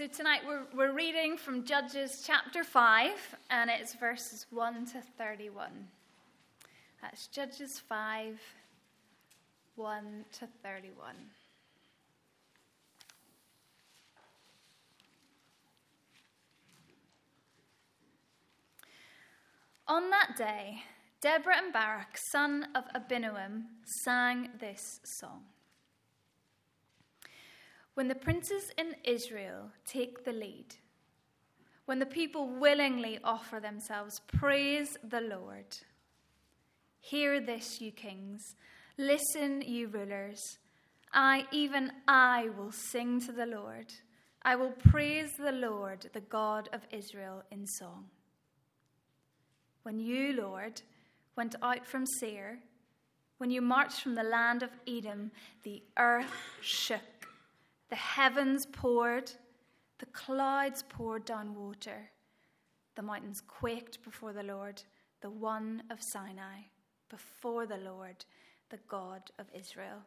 So tonight we're, we're reading from Judges chapter 5, and it's verses 1 to 31. That's Judges 5, 1 to 31. On that day, Deborah and Barak, son of Abinoam, sang this song. When the princes in Israel take the lead, when the people willingly offer themselves, praise the Lord. Hear this, you kings. Listen, you rulers. I, even I, will sing to the Lord. I will praise the Lord, the God of Israel, in song. When you, Lord, went out from Seir, when you marched from the land of Edom, the earth shook the heavens poured, the clouds poured down water. The mountains quaked before the Lord, the one of Sinai, before the Lord, the God of Israel.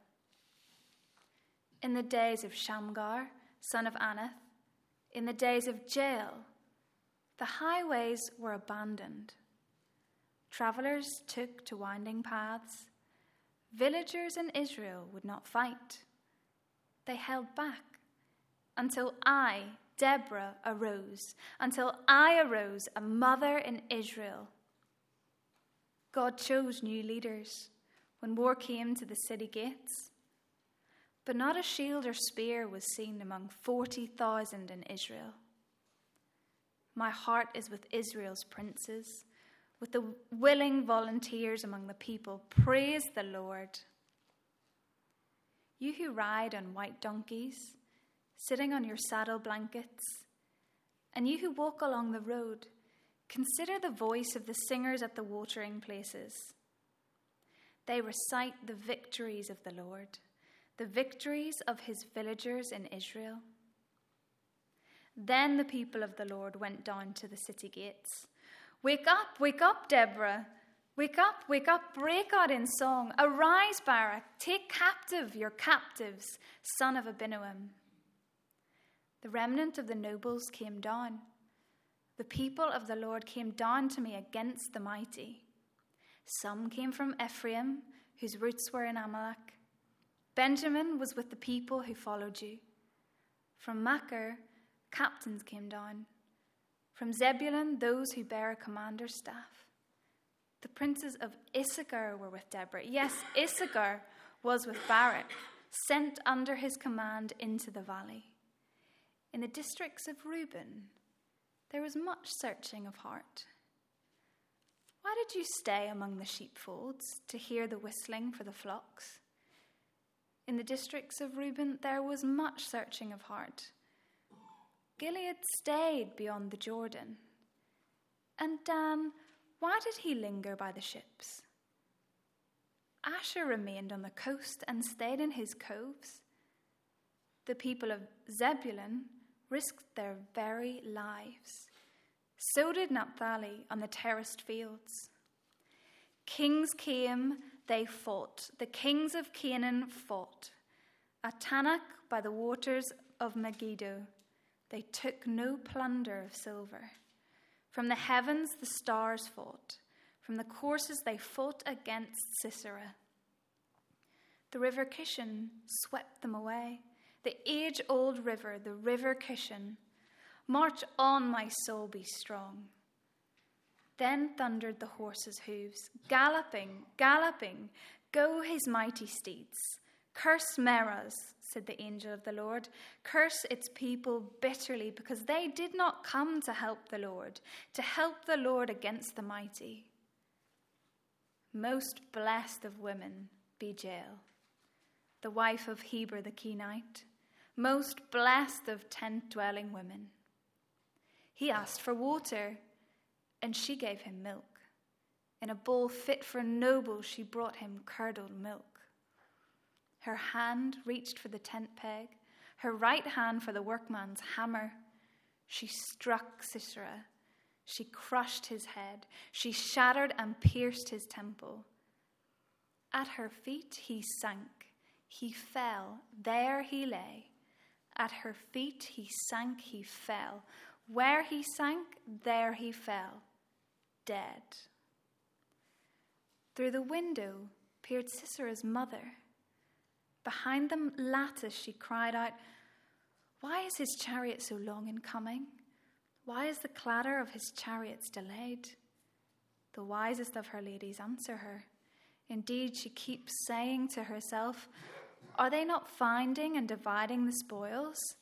In the days of Shamgar, son of Anath, in the days of Jael, the highways were abandoned. Travelers took to winding paths. Villagers in Israel would not fight they held back until I, Deborah, arose, until I arose, a mother in Israel. God chose new leaders when war came to the city gates. But not a shield or spear was seen among 40,000 in Israel. My heart is with Israel's princes, with the willing volunteers among the people. Praise the Lord you who ride on white donkeys, sitting on your saddle blankets, and you who walk along the road, consider the voice of the singers at the watering places. They recite the victories of the Lord, the victories of his villagers in Israel. Then the people of the Lord went down to the city gates. Wake up, wake up, Deborah. Wake up, wake up, break out in song. Arise, Barak, take captive your captives, son of Abinoam. The remnant of the nobles came down. The people of the Lord came down to me against the mighty. Some came from Ephraim, whose roots were in Amalek. Benjamin was with the people who followed you. From Machir, captains came down. From Zebulun, those who bear a commander's staff. The princes of Issachar were with Deborah. Yes, Issachar was with Barak, sent under his command into the valley. In the districts of Reuben, there was much searching of heart. Why did you stay among the sheepfolds to hear the whistling for the flocks? In the districts of Reuben, there was much searching of heart. Gilead stayed beyond the Jordan, and Dan why did he linger by the ships? Asher remained on the coast and stayed in his coves. The people of Zebulun risked their very lives. So did Naphtali on the terraced fields. Kings came, they fought. The kings of Canaan fought. At Taanach, by the waters of Megiddo, they took no plunder of silver. From the heavens the stars fought. From the courses they fought against Sisera. The river Kishon swept them away. The age old river, the river Kishon. March on, my soul, be strong. Then thundered the horses' hooves, galloping, galloping, go his mighty steeds. Curse Meroz, said the angel of the Lord. Curse its people bitterly because they did not come to help the Lord, to help the Lord against the mighty. Most blessed of women be Jael, the wife of Heber the Kenite, most blessed of tent dwelling women. He asked for water, and she gave him milk. In a bowl fit for a noble, she brought him curdled milk. Her hand reached for the tent peg, her right hand for the workman's hammer. She struck Sisera. She crushed his head. She shattered and pierced his temple. At her feet he sank. He fell. There he lay, At her feet he sank, he fell. Where he sank, there he fell, dead. Through the window peered Sisera's mother. Behind the lattice she cried out, Why is his chariot so long in coming? Why is the clatter of his chariots delayed? The wisest of her ladies answer her. Indeed, she keeps saying to herself, Are they not finding and dividing the spoils?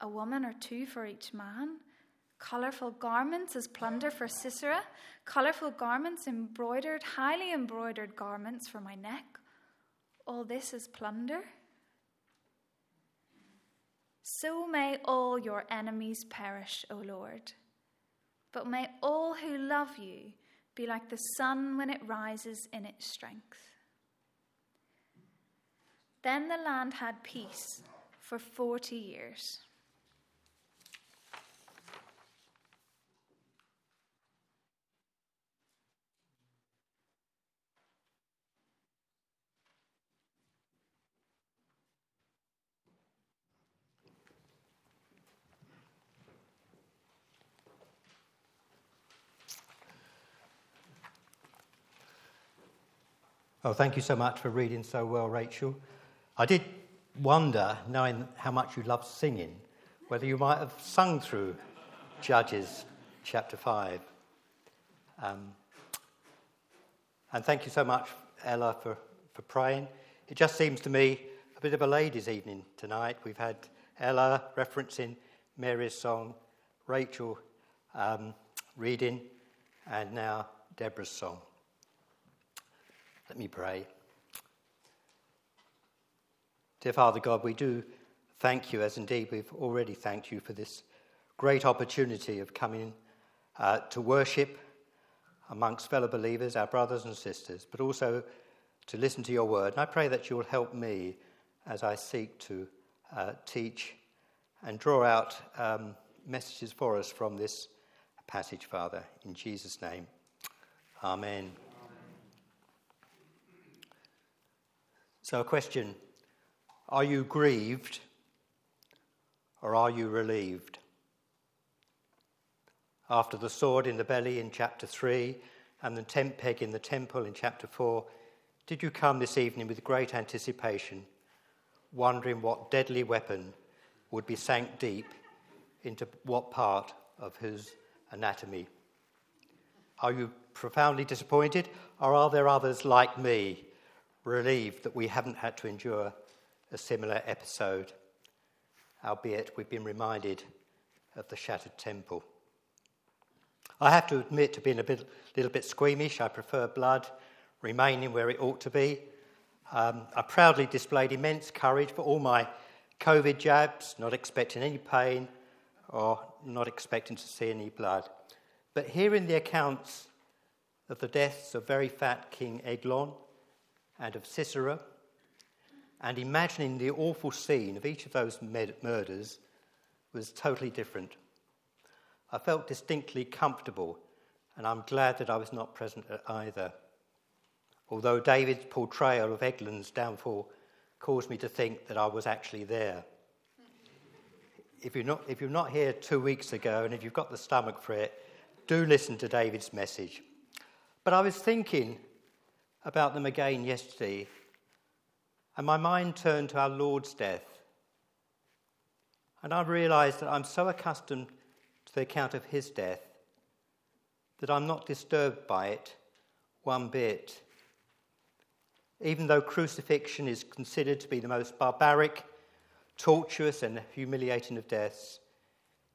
A woman or two for each man? Colourful garments as plunder for Sisera? Colourful garments embroidered, highly embroidered garments for my neck? All this is plunder? So may all your enemies perish, O Lord. But may all who love you be like the sun when it rises in its strength. Then the land had peace for 40 years. Oh, thank you so much for reading so well, Rachel. I did wonder, knowing how much you love singing, whether you might have sung through Judges chapter 5. Um, and thank you so much, Ella, for, for praying. It just seems to me a bit of a ladies' evening tonight. We've had Ella referencing Mary's song, Rachel um, reading, and now Deborah's song. Let me pray. Dear Father God, we do thank you, as indeed we've already thanked you for this great opportunity of coming uh, to worship amongst fellow believers, our brothers and sisters, but also to listen to your word. And I pray that you will help me as I seek to uh, teach and draw out um, messages for us from this passage, Father. In Jesus' name, amen. So, a question Are you grieved or are you relieved? After the sword in the belly in chapter 3 and the tent peg in the temple in chapter 4, did you come this evening with great anticipation, wondering what deadly weapon would be sank deep into what part of whose anatomy? Are you profoundly disappointed, or are there others like me relieved that we haven't had to endure a similar episode, albeit we've been reminded of the shattered temple. I have to admit to being a bit, little bit squeamish. I prefer blood remaining where it ought to be. Um, I proudly displayed immense courage for all my COVID jabs, not expecting any pain or not expecting to see any blood. But hearing the accounts of the deaths of very fat King Eglon and of Sisera, and imagining the awful scene of each of those murders was totally different. I felt distinctly comfortable, and I'm glad that I was not present at either. Although David's portrayal of Eglon's downfall caused me to think that I was actually there. If you're, not, if you're not here two weeks ago and if you've got the stomach for it, do listen to David's message. But I was thinking about them again yesterday, and my mind turned to our Lord's death. And I realized that I'm so accustomed to the account of his death that I'm not disturbed by it one bit. Even though crucifixion is considered to be the most barbaric, tortuous, and humiliating of deaths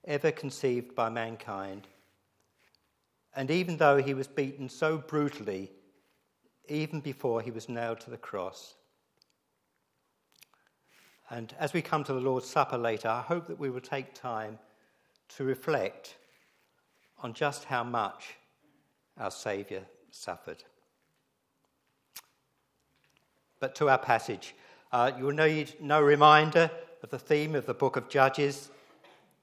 ever conceived by mankind, and even though he was beaten so brutally even before he was nailed to the cross. And as we come to the Lord's Supper later, I hope that we will take time to reflect on just how much our Saviour suffered. But to our passage, uh, you will need no reminder of the theme of the book of Judges,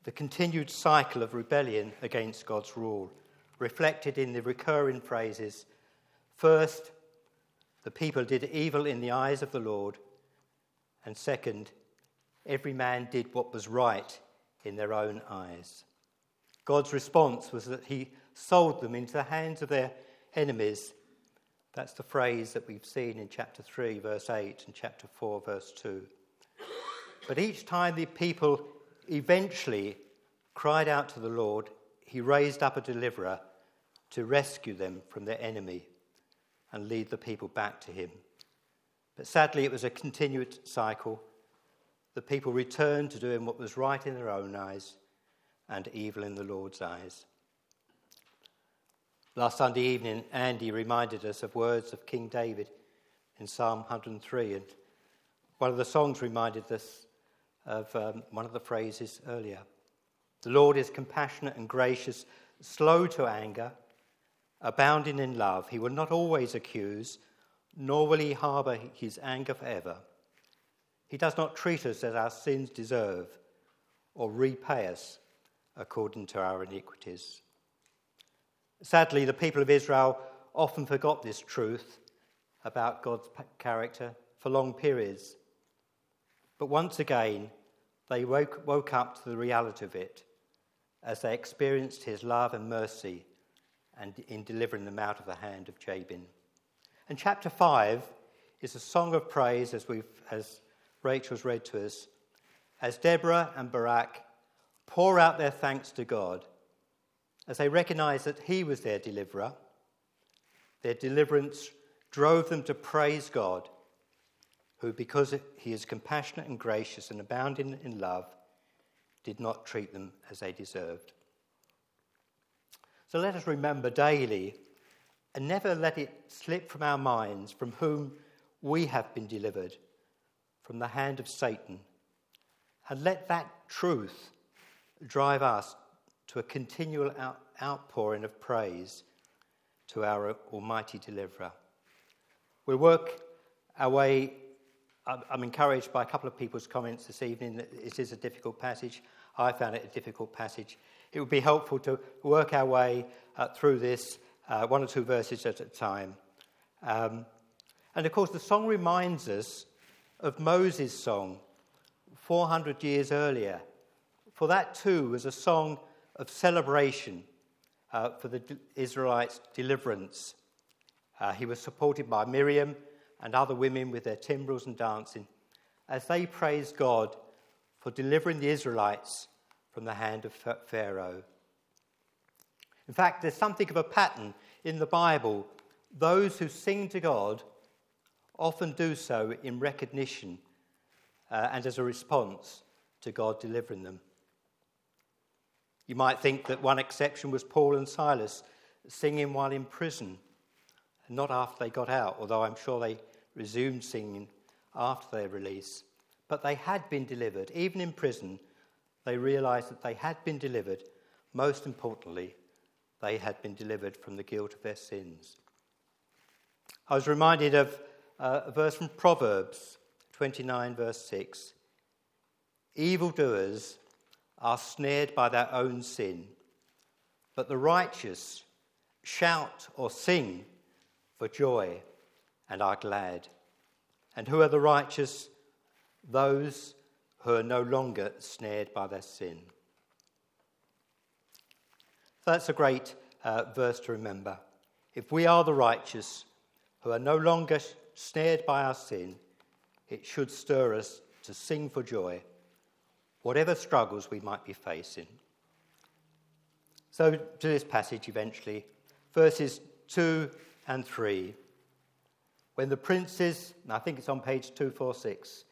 the continued cycle of rebellion against God's rule, reflected in the recurring phrases first, the people did evil in the eyes of the Lord. And second, every man did what was right in their own eyes. God's response was that he sold them into the hands of their enemies. That's the phrase that we've seen in chapter 3, verse 8, and chapter 4, verse 2. But each time the people eventually cried out to the Lord, he raised up a deliverer to rescue them from their enemy and lead the people back to him. But sadly, it was a continued cycle. The people returned to doing what was right in their own eyes and evil in the Lord's eyes. Last Sunday evening, Andy reminded us of words of King David in Psalm 103, and one of the songs reminded us of um, one of the phrases earlier. The Lord is compassionate and gracious, slow to anger, abounding in love. He will not always accuse, nor will he harbour his anger forever. He does not treat us as our sins deserve, or repay us according to our iniquities. Sadly, the people of Israel often forgot this truth about God's character for long periods. But once again, they woke, woke up to the reality of it as they experienced his love and mercy and in delivering them out of the hand of Jabin. And chapter 5 is a song of praise, as, we've, as Rachel's read to us, as Deborah and Barak pour out their thanks to God, as they recognize that He was their deliverer. Their deliverance drove them to praise God, who, because He is compassionate and gracious and abounding in love, did not treat them as they deserved. So let us remember daily and never let it slip from our minds from whom we have been delivered from the hand of Satan. And let that truth drive us to a continual out- outpouring of praise to our Almighty Deliverer. We'll work our way. I'm encouraged by a couple of people's comments this evening that it is a difficult passage. I found it a difficult passage. It would be helpful to work our way uh, through this uh, one or two verses at a time. Um, and of course, the song reminds us of Moses' song 400 years earlier for that too was a song of celebration uh, for the Israelites' deliverance. Uh, he was supported by Miriam and other women with their timbrels and dancing as they praised God for delivering the Israelites from the hand of Pharaoh. In fact, there's something of a pattern in the Bible. Those who sing to God often do so in recognition uh, and as a response to God delivering them. You might think that one exception was Paul and Silas singing while in prison, not after they got out, although I'm sure they resumed singing after their release. But they had been delivered. Even in prison, they realized that they had been delivered. Most importantly, they had been delivered from the guilt of their sins. I was reminded of uh, a verse from Proverbs 29, verse 6. Evildoers are snared by their own sin, but the righteous shout or sing for joy and are glad. And who are the righteous? Those who are no longer snared by their sin. That's a great uh, verse to remember. If we are the righteous who are no longer snared by our sin, it should stir us to sing for joy whatever struggles we might be facing. So, to this passage eventually, verses 2 and 3. When the princes, and I think it's on page 246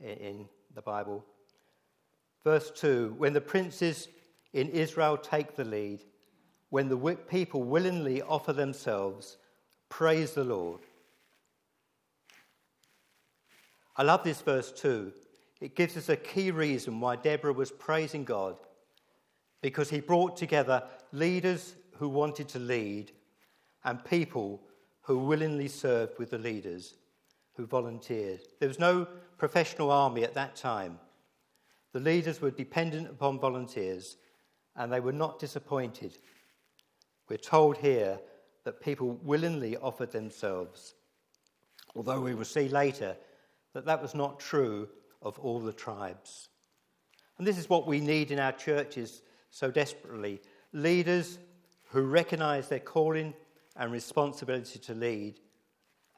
in the Bible, verse 2 when the princes in Israel take the lead, when the people willingly offer themselves, praise the Lord. I love this verse too. It gives us a key reason why Deborah was praising God because he brought together leaders who wanted to lead and people who willingly served with the leaders who volunteered. There was no professional army at that time. The leaders were dependent upon volunteers and they were not disappointed. We're told here that people willingly offered themselves, although we will see later that that was not true of all the tribes. And this is what we need in our churches so desperately leaders who recognize their calling and responsibility to lead,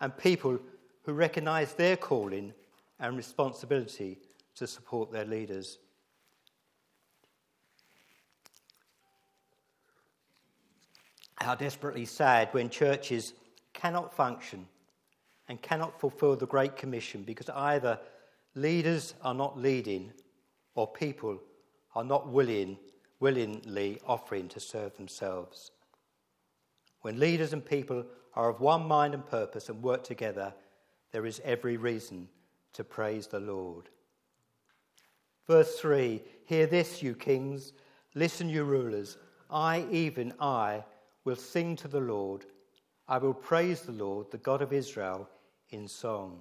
and people who recognize their calling and responsibility to support their leaders. How desperately sad when churches cannot function and cannot fulfill the Great Commission because either leaders are not leading or people are not willing, willingly offering to serve themselves. When leaders and people are of one mind and purpose and work together, there is every reason to praise the Lord. Verse 3 Hear this, you kings, listen, you rulers. I, even I, will sing to the Lord. I will praise the Lord, the God of Israel, in song.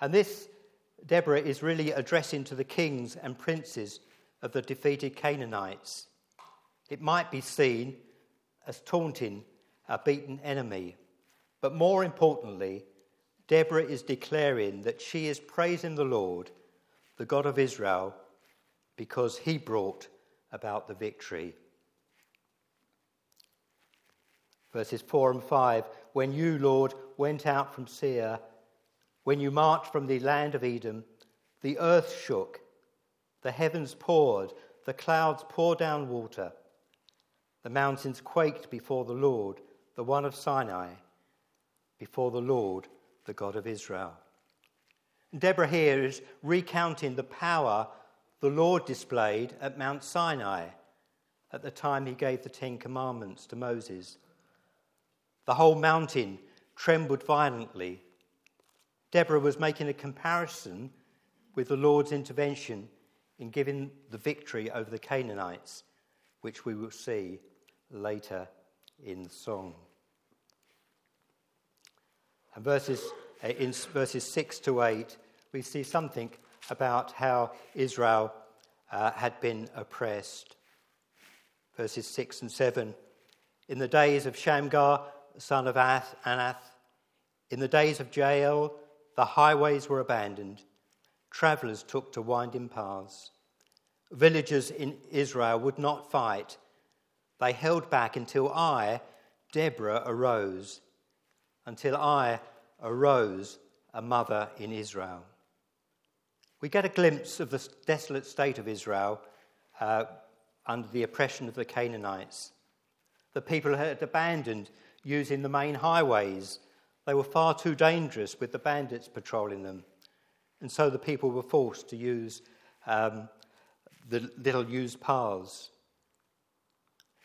And this, Deborah is really addressing to the kings and princes of the defeated Canaanites. It might be seen as taunting a beaten enemy, but more importantly, Deborah is declaring that she is praising the Lord, the God of Israel, because he brought about the victory. Verses 4 and 5 When you, Lord, went out from Seir, when you marched from the land of Edom, the earth shook, the heavens poured, the clouds poured down water. The mountains quaked before the Lord, the one of Sinai, before the Lord, the God of Israel. Deborah here is recounting the power the Lord displayed at Mount Sinai at the time he gave the Ten Commandments to Moses. The whole mountain trembled violently. Deborah was making a comparison with the Lord's intervention in giving the victory over the Canaanites, which we will see later in the song. And verses, in verses 6 to 8, we see something about how Israel uh, had been oppressed. Verses 6 and 7. In the days of Shamgar, son of Anath, in the days of Jael, the highways were abandoned. Travelers took to winding paths. Villagers in Israel would not fight. They held back until I, Deborah, arose, until I arose, a mother in Israel. We get a glimpse of the desolate state of Israel uh, under the oppression of the Canaanites. The people had abandoned using the main highways. They were far too dangerous with the bandits patrolling them. And so the people were forced to use um, the little used paths.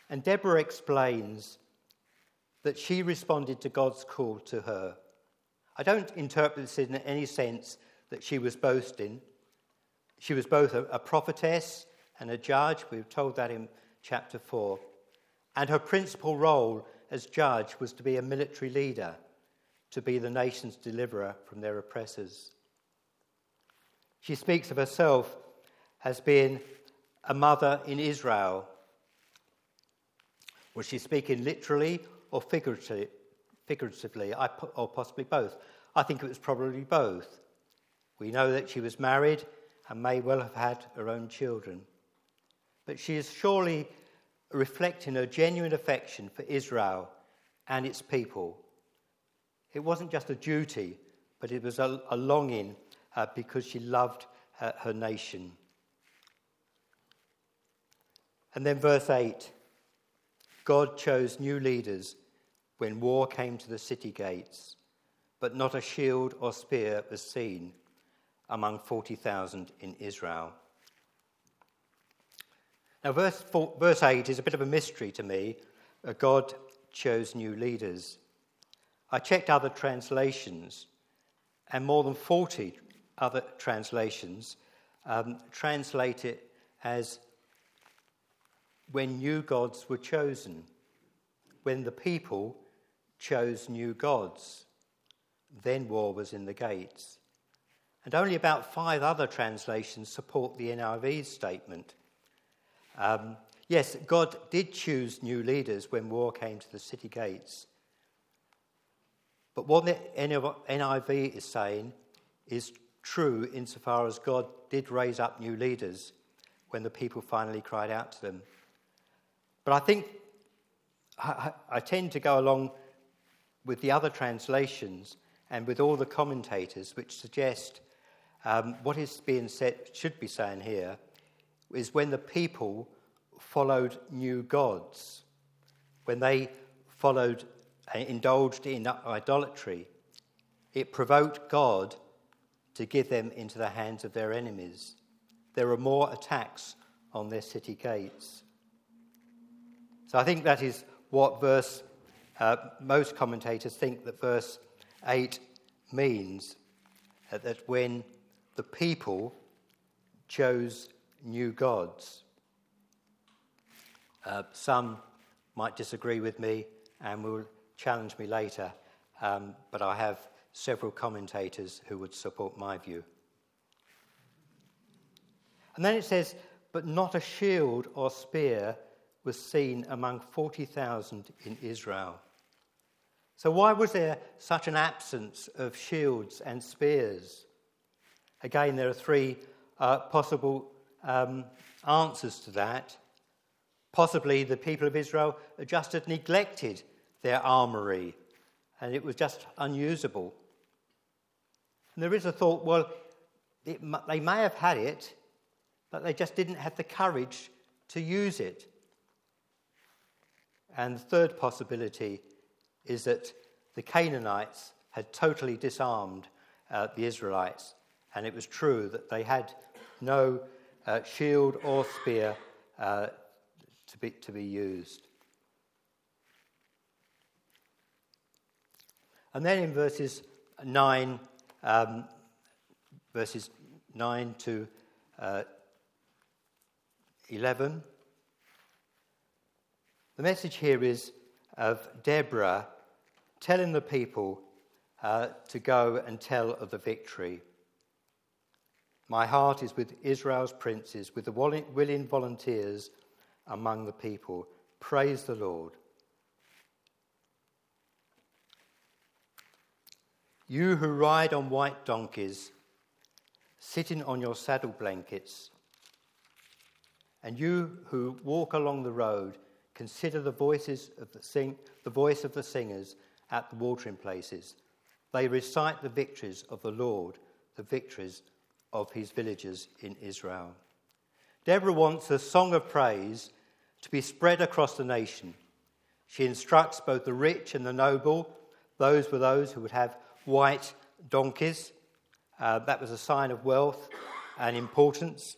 And Deborah explains that she responded to God's call to her. I don't interpret this in any sense that she was boasting. She was both a, a prophetess and a judge. We've told that in chapter 4. And her principal role as judge was to be a military leader, to be the nation's deliverer from their oppressors. She speaks of herself as being a mother in Israel. Was she speaking literally or figuratively? Figuratively, or possibly both? I think it was probably both. We know that she was married and may well have had her own children. But she is surely reflecting her genuine affection for Israel and its people. It wasn't just a duty, but it was a, a longing uh, because she loved her nation. And then, verse 8 God chose new leaders when war came to the city gates, but not a shield or spear was seen among 40,000 in Israel. Now, verse, four, verse 8 is a bit of a mystery to me. Uh, God chose new leaders. I checked other translations, and more than 40 other translations um, translate it as when new gods were chosen, when the people chose new gods, then war was in the gates. And only about five other translations support the NIV's statement. Um, yes, God did choose new leaders when war came to the city gates. But what the NIV is saying is true insofar as God did raise up new leaders when the people finally cried out to them. But I think I, I tend to go along with the other translations and with all the commentators which suggest um, what is being said, should be saying here, is when the people followed new gods, when they followed and indulged in idolatry, it provoked God to give them into the hands of their enemies. There were more attacks on their city gates. So I think that is what verse, uh, most commentators think that verse 8 means that when the people chose new gods. Uh, some might disagree with me and will challenge me later, um, but I have several commentators who would support my view. And then it says, But not a shield or spear was seen among 40,000 in Israel. So, why was there such an absence of shields and spears? Again, there are three uh, possible um, answers to that. Possibly the people of Israel just had neglected their armory and it was just unusable. And there is a thought well, it, they may have had it, but they just didn't have the courage to use it. And the third possibility is that the Canaanites had totally disarmed uh, the Israelites, and it was true that they had no uh, shield or spear uh, to, be, to be used. And then in verses 9, um, verses 9 to uh, 11, the message here is of Deborah telling the people uh, to go and tell of the victory. My heart is with Israel's princes, with the willing volunteers among the people. Praise the Lord. You who ride on white donkeys, sitting on your saddle blankets, and you who walk along the road, consider the voices of the sing, the voice of the singers at the watering places. They recite the victories of the Lord, the victories of his villagers in Israel. Deborah wants a song of praise to be spread across the nation. She instructs both the rich and the noble, those were those who would have white donkeys. Uh, that was a sign of wealth and importance.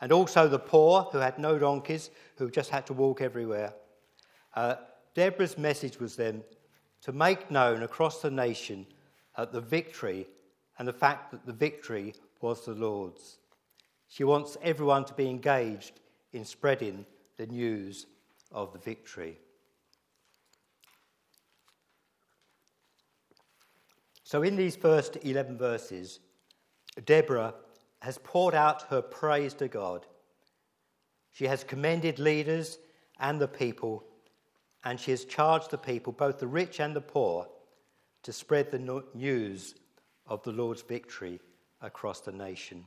And also the poor who had no donkeys, who just had to walk everywhere. Uh, Deborah's message was then to make known across the nation uh, the victory and the fact that the victory was the Lord's. She wants everyone to be engaged in spreading the news of the victory. So, in these first 11 verses, Deborah has poured out her praise to God. She has commended leaders and the people, and she has charged the people, both the rich and the poor, to spread the news of the Lord's victory across the nation.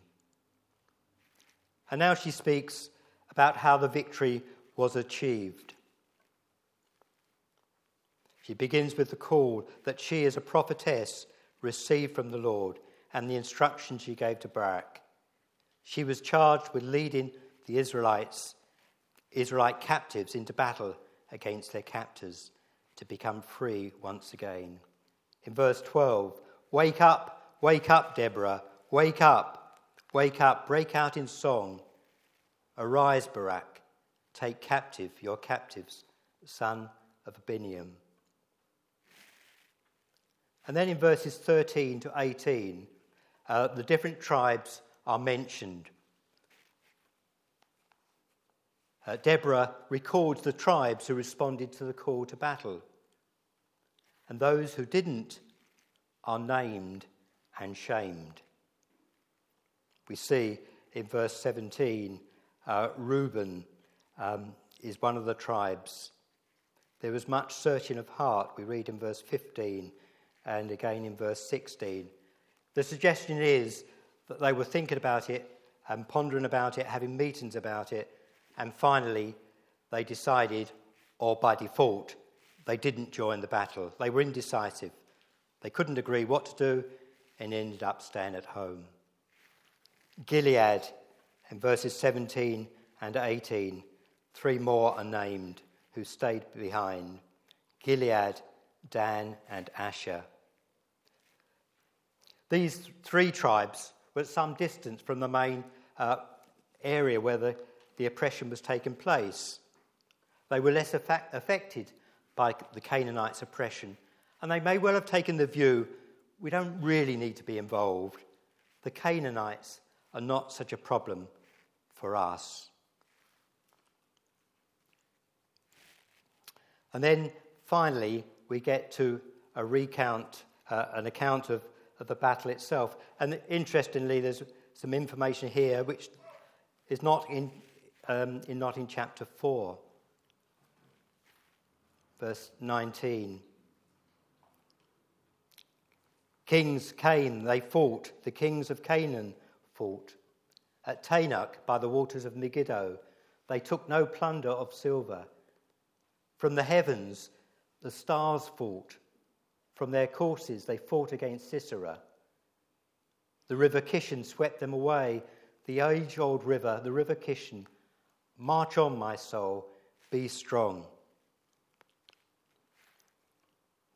And now she speaks about how the victory was achieved. She begins with the call that she, as a prophetess, received from the Lord and the instruction she gave to Barak. She was charged with leading the Israelites, Israelite captives into battle against their captors to become free once again. In verse 12, wake up, wake up, Deborah, wake up, wake up, break out in song. Arise, Barak, take captive your captives, son of Abinoam. And then in verses 13 to 18, uh, the different tribes are mentioned. Uh, Deborah records the tribes who responded to the call to battle. And those who didn't are named and shamed. We see in verse 17 uh, Reuben um, is one of the tribes. There was much searching of heart, we read in verse 15 and again in verse 16. The suggestion is that they were thinking about it and pondering about it, having meetings about it, and finally they decided, or by default, they didn't join the battle. They were indecisive. They couldn't agree what to do and ended up staying at home. Gilead, in verses 17 and 18, three more are named who stayed behind Gilead, Dan, and Asher. These three tribes were at some distance from the main uh, area where the, the oppression was taking place. They were less effect- affected by the Canaanites' oppression, and they may well have taken the view we don't really need to be involved. The Canaanites are not such a problem for us. And then finally, we get to a recount, uh, an account of, of the battle itself. And interestingly, there's some information here which is not in, um, in, not in chapter 4, verse 19. Kings came, they fought. The kings of Canaan fought. At Taanach, by the waters of Megiddo, they took no plunder of silver. From the heavens, the stars fought. From their courses, they fought against Sisera. The river Kishon swept them away, the age old river, the river Kishon. March on, my soul, be strong.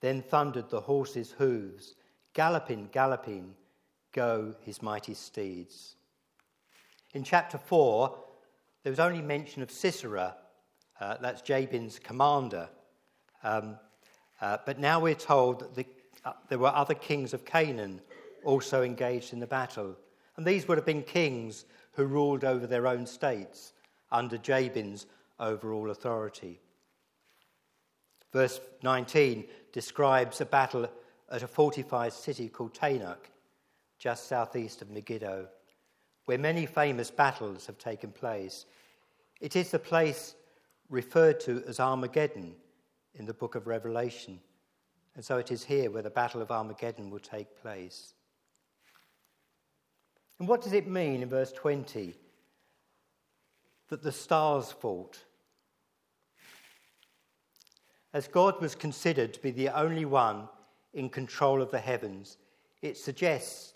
Then thundered the horses' hooves Galloping, galloping, go his mighty steeds. In chapter 4, there was only mention of Sisera, uh, that's Jabin's commander. Um, uh, but now we're told that the, uh, there were other kings of Canaan also engaged in the battle. And these would have been kings who ruled over their own states under Jabin's overall authority. Verse 19 describes a battle at a fortified city called Taanach, just southeast of Megiddo, where many famous battles have taken place. It is the place referred to as Armageddon in the book of Revelation. And so it is here where the Battle of Armageddon will take place. And what does it mean in verse 20 that the stars fought? As God was considered to be the only one in control of the heavens, it suggests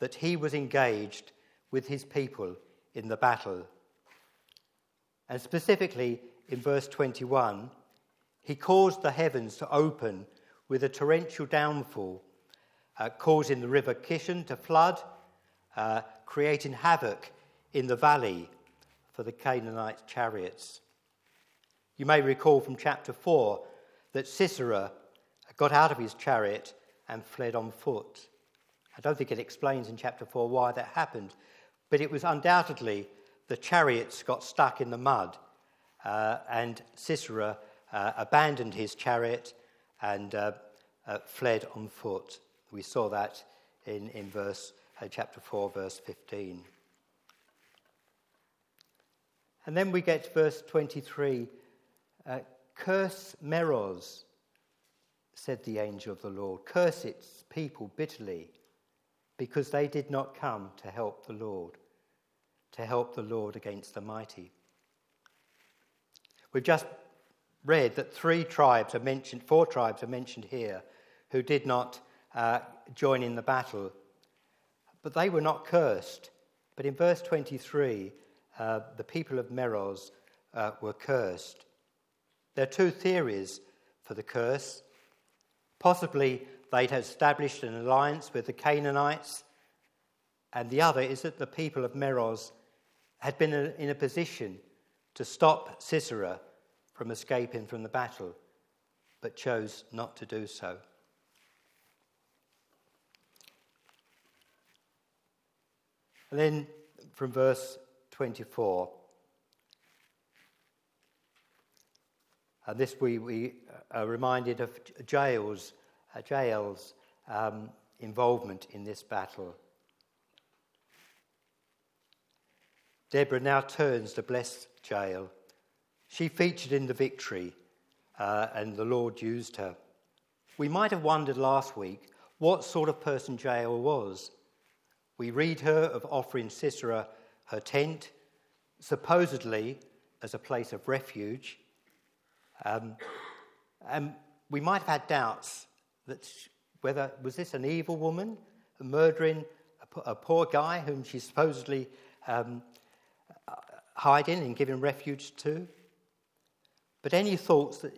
that he was engaged with his people in the battle. And specifically in verse 21, he caused the heavens to open with a torrential downfall, uh, causing the river Kishon to flood, uh, creating havoc in the valley for the Canaanite chariots. You may recall from chapter 4 that Sisera got out of his chariot and fled on foot. I don't think it explains in chapter 4 why that happened, but it was undoubtedly the chariots got stuck in the mud, uh, and Sisera uh, abandoned his chariot and uh, uh fled on foot. We saw that in, in verse, uh, chapter 4, verse 15. And then we get to verse 23 uh, Curse Meroz, said the angel of the Lord. Curse its people bitterly because they did not come to help the Lord, to help the Lord against the mighty. We've just read that three tribes are mentioned, four tribes are mentioned here who did not uh, join in the battle, but they were not cursed. But in verse 23, uh, the people of Meroz uh, were cursed. There are two theories for the curse. Possibly they'd established an alliance with the Canaanites, and the other is that the people of Meroz had been in a position to stop Sisera from escaping from the battle, but chose not to do so. And then from verse 24, And this we, we are reminded of Jael's, uh, Jael's um, involvement in this battle. Deborah now turns to bless Jael. She featured in the victory, uh, and the Lord used her. We might have wondered last week what sort of person Jael was. We read her of offering Sisera her tent, supposedly as a place of refuge. Um, and we might have had doubts that whether was this an evil woman murdering a, poor guy whom she supposedly um, hiding and giving refuge to. But any thoughts that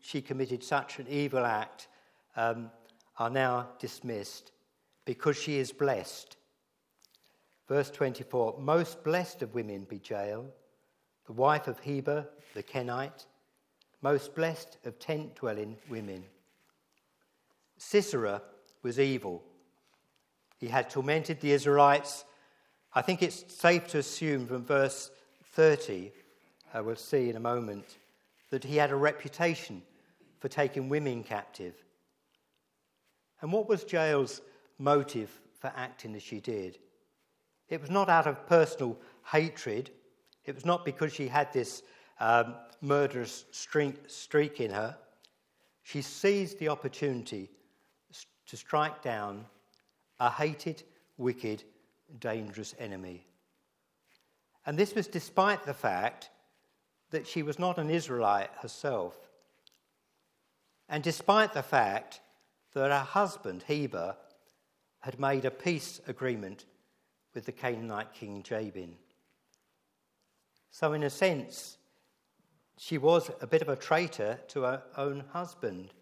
she committed such an evil act um, are now dismissed because she is blessed. Verse 24 Most blessed of women be Jael, the wife of Heber the Kenite, most blessed of tent dwelling women. Sisera was evil. He had tormented the Israelites. I think it's safe to assume from verse 30, uh, we'll see in a moment, that he had a reputation for taking women captive. And what was Jael's motive for acting as she did? It was not out of personal hatred. It was not because she had this um, murderous streak in her. She seized the opportunity to strike down a hated, wicked, dangerous enemy. And this was despite the fact that she was not an Israelite herself. And despite the fact that her husband, Heber, had made a peace agreement with the Canaanite king Jabin. So, in a sense, she was a bit of a traitor to her own husband,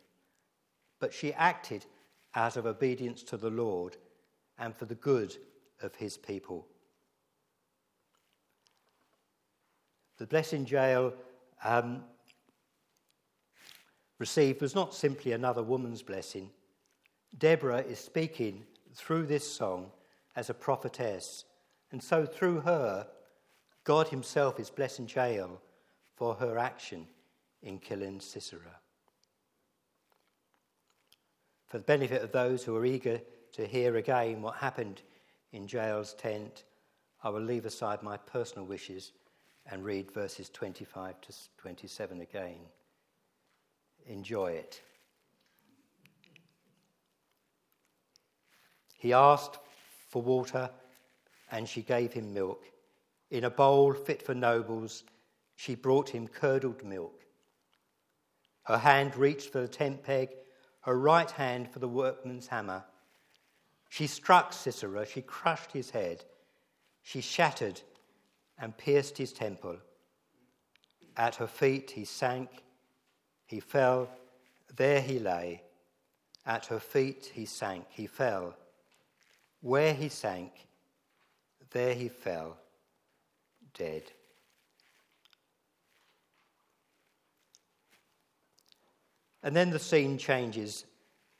but she acted out of obedience to the Lord and for the good of his people. The blessing Jael um, received was not simply another woman's blessing. Deborah is speaking through this song as a prophetess, and so through her, God Himself is blessing Jael for her action in killing Sisera. For the benefit of those who are eager to hear again what happened in Jael's tent, I will leave aside my personal wishes and read verses 25 to 27 again. Enjoy it. He asked for water, and she gave him milk. In a bowl fit for nobles, she brought him curdled milk. Her hand reached for the tent peg, her right hand for the workman's hammer. She struck Sisera, she crushed his head, she shattered and pierced his temple. At her feet he sank, he fell, there he lay. At her feet he sank, he fell. Where he sank, there he fell, dead. And then the scene changes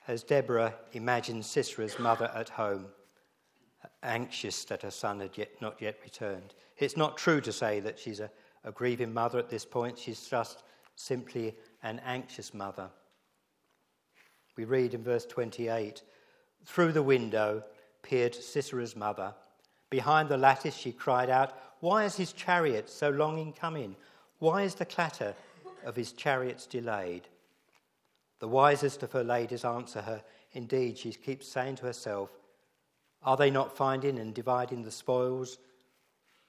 as Deborah imagines Sisera's mother at home anxious that her son had yet, not yet returned. It's not true to say that she's a, a grieving mother at this point, she's just simply an anxious mother. We read in verse 28 Through the window peered Sisera's mother. Behind the lattice she cried out, Why is his chariot so long in coming? Why is the clatter of his chariots delayed? The wisest of her ladies answer her, Indeed, she keeps saying to herself, are they not finding and dividing the spoils?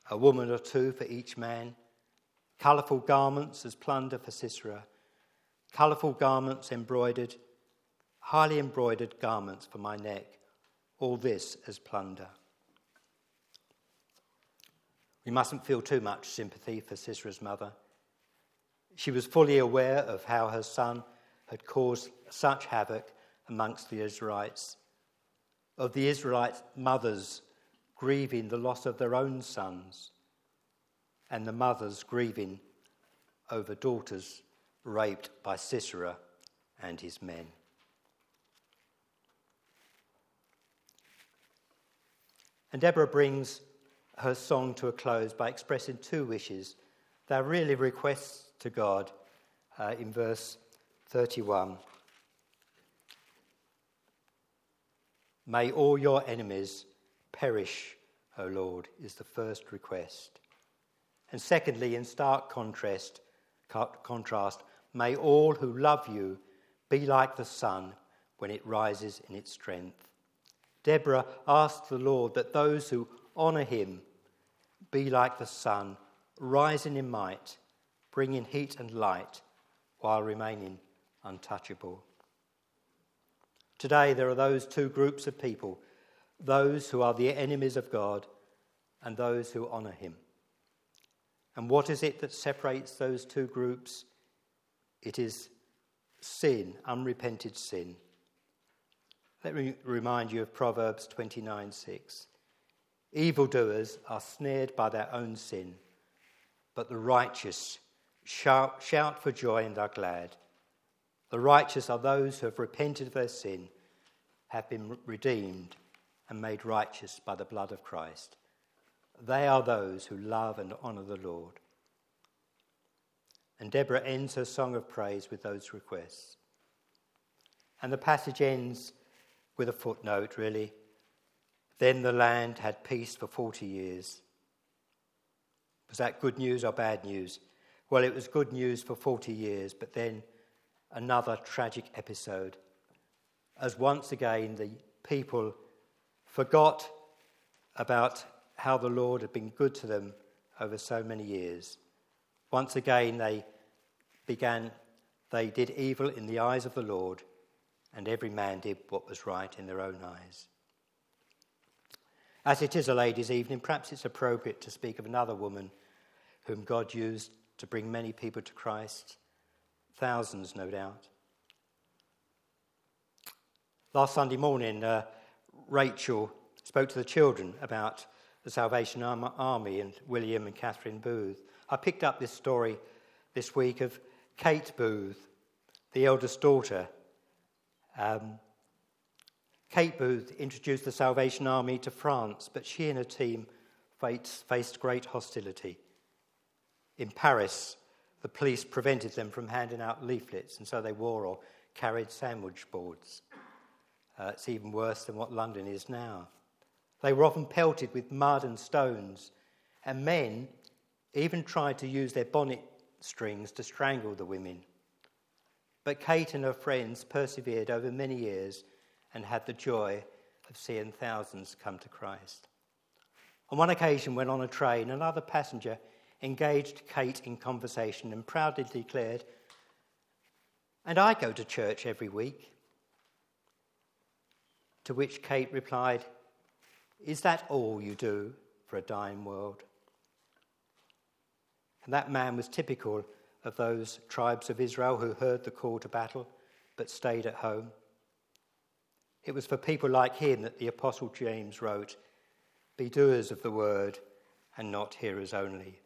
A woman or two for each man. Colourful garments as plunder for Sisera. Colourful garments embroidered, highly embroidered garments for my neck. All this as plunder. We mustn't feel too much sympathy for Sisera's mother. She was fully aware of how her son had caused such havoc amongst the Israelites of the Israelite mothers grieving the loss of their own sons, and the mothers grieving over daughters raped by Sisera and his men. And Deborah brings her song to a close by expressing two wishes. They're really requests to God uh, in verse 31. May all your enemies perish, O Lord, is the first request. And secondly, in stark contrast, contrast, may all who love you be like the sun when it rises in its strength. Deborah asked the Lord that those who honour him be like the sun, rising in might, bringing heat and light while remaining untouchable. Today, there are those two groups of people those who are the enemies of God and those who honour him. And what is it that separates those two groups? It is sin, unrepented sin. Let me remind you of Proverbs 29 6. Evildoers are snared by their own sin, but the righteous shout, shout for joy and are glad. The righteous are those who have repented of their sin, have been redeemed, and made righteous by the blood of Christ. They are those who love and honour the Lord. And Deborah ends her song of praise with those requests. And the passage ends with a footnote, really. Then the land had peace for 40 years. Was that good news or bad news? Well, it was good news for 40 years, but then another tragic episode. As once again the people forgot about how the Lord had been good to them over so many years. Once again, they began, they did evil in the eyes of the Lord, and every man did what was right in their own eyes. As it is a ladies' evening, perhaps it's appropriate to speak of another woman whom God used to bring many people to Christ, thousands, no doubt. Last Sunday morning, uh, Rachel spoke to the children about the Salvation Army and William and Catherine Booth. I picked up this story this week of Kate Booth, the eldest daughter. Um, Kate Booth introduced the Salvation Army to France, but she and her team faced, great hostility. In Paris, the police prevented them from handing out leaflets, and so they wore or carried sandwich boards. Uh, it's even worse than what London is now. They were often pelted with mud and stones, and men even tried to use their bonnet strings to strangle the women. But Kate and her friends persevered over many years and had the joy of seeing thousands come to Christ. On one occasion, when on a train, another passenger engaged Kate in conversation and proudly declared, And I go to church every week. To which Kate replied, is that all you do for a dying world? And that man was typical of those tribes of Israel who heard the call to battle but stayed at home. It was for people like him that the Apostle James wrote, Be doers of the word and not hearers only.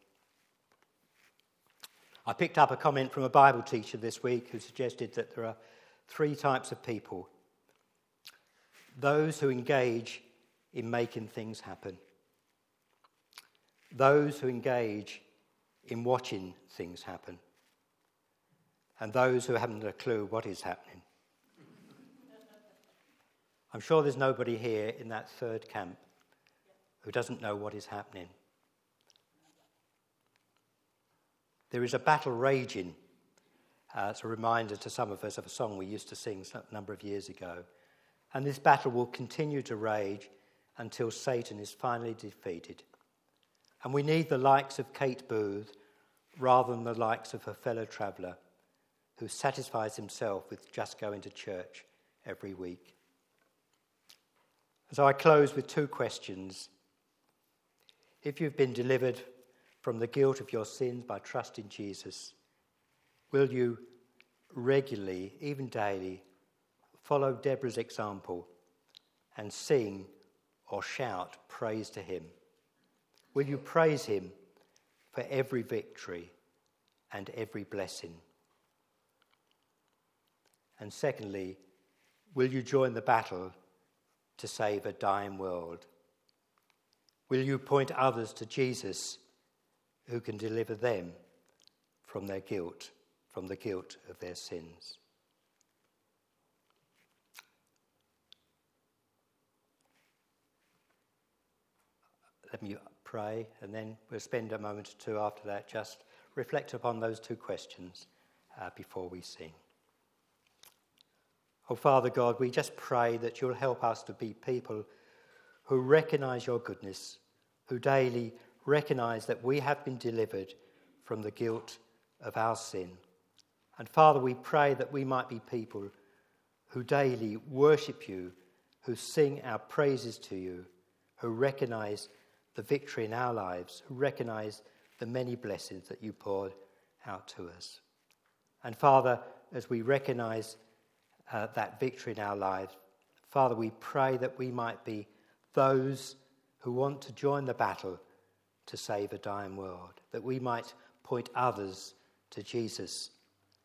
I picked up a comment from a Bible teacher this week who suggested that there are three types of people those who engage in making things happen. Those who engage in watching things happen. And those who haven't a clue what is happening. I'm sure there's nobody here in that third camp who doesn't know what is happening. There is a battle raging. Uh, it's a reminder to some of us of a song we used to sing a number of years ago. And this battle will continue to rage until Satan is finally defeated. And we need the likes of Kate Booth rather than the likes of her fellow traveller who satisfies himself with just going to church every week. So I close with two questions. If you've been delivered from the guilt of your sins by trusting Jesus, will you regularly, even daily, follow Deborah's example and sing or shout praise to him? Will you praise him for every victory and every blessing? And secondly, will you join the battle to save a dying world? Will you point others to Jesus who can deliver them from their guilt, from the guilt of their sins? let me pray, and then we'll spend a moment or two after that just reflect upon those two questions uh, before we sing. Oh, Father God, we just pray that you'll help us to be people who recognize your goodness, who daily recognize that we have been delivered from the guilt of our sin. And Father, we pray that we might be people who daily worship you, who sing our praises to you, who recognize the victory in our lives, who recognize the many blessings that you poured out to us. And Father, as we recognize uh, that victory in our lives, Father, we pray that we might be those who want to join the battle to save a dying world, that we might point others to Jesus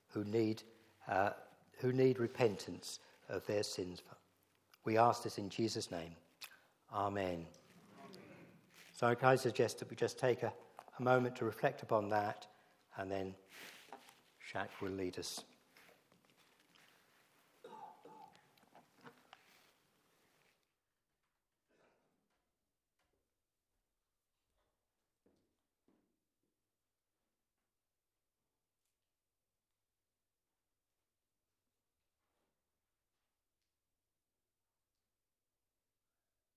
who need, uh, who need repentance of their sins. We ask this in Jesus' name. Amen. So, I suggest that we just take a, a moment to reflect upon that and then Shaq will lead us.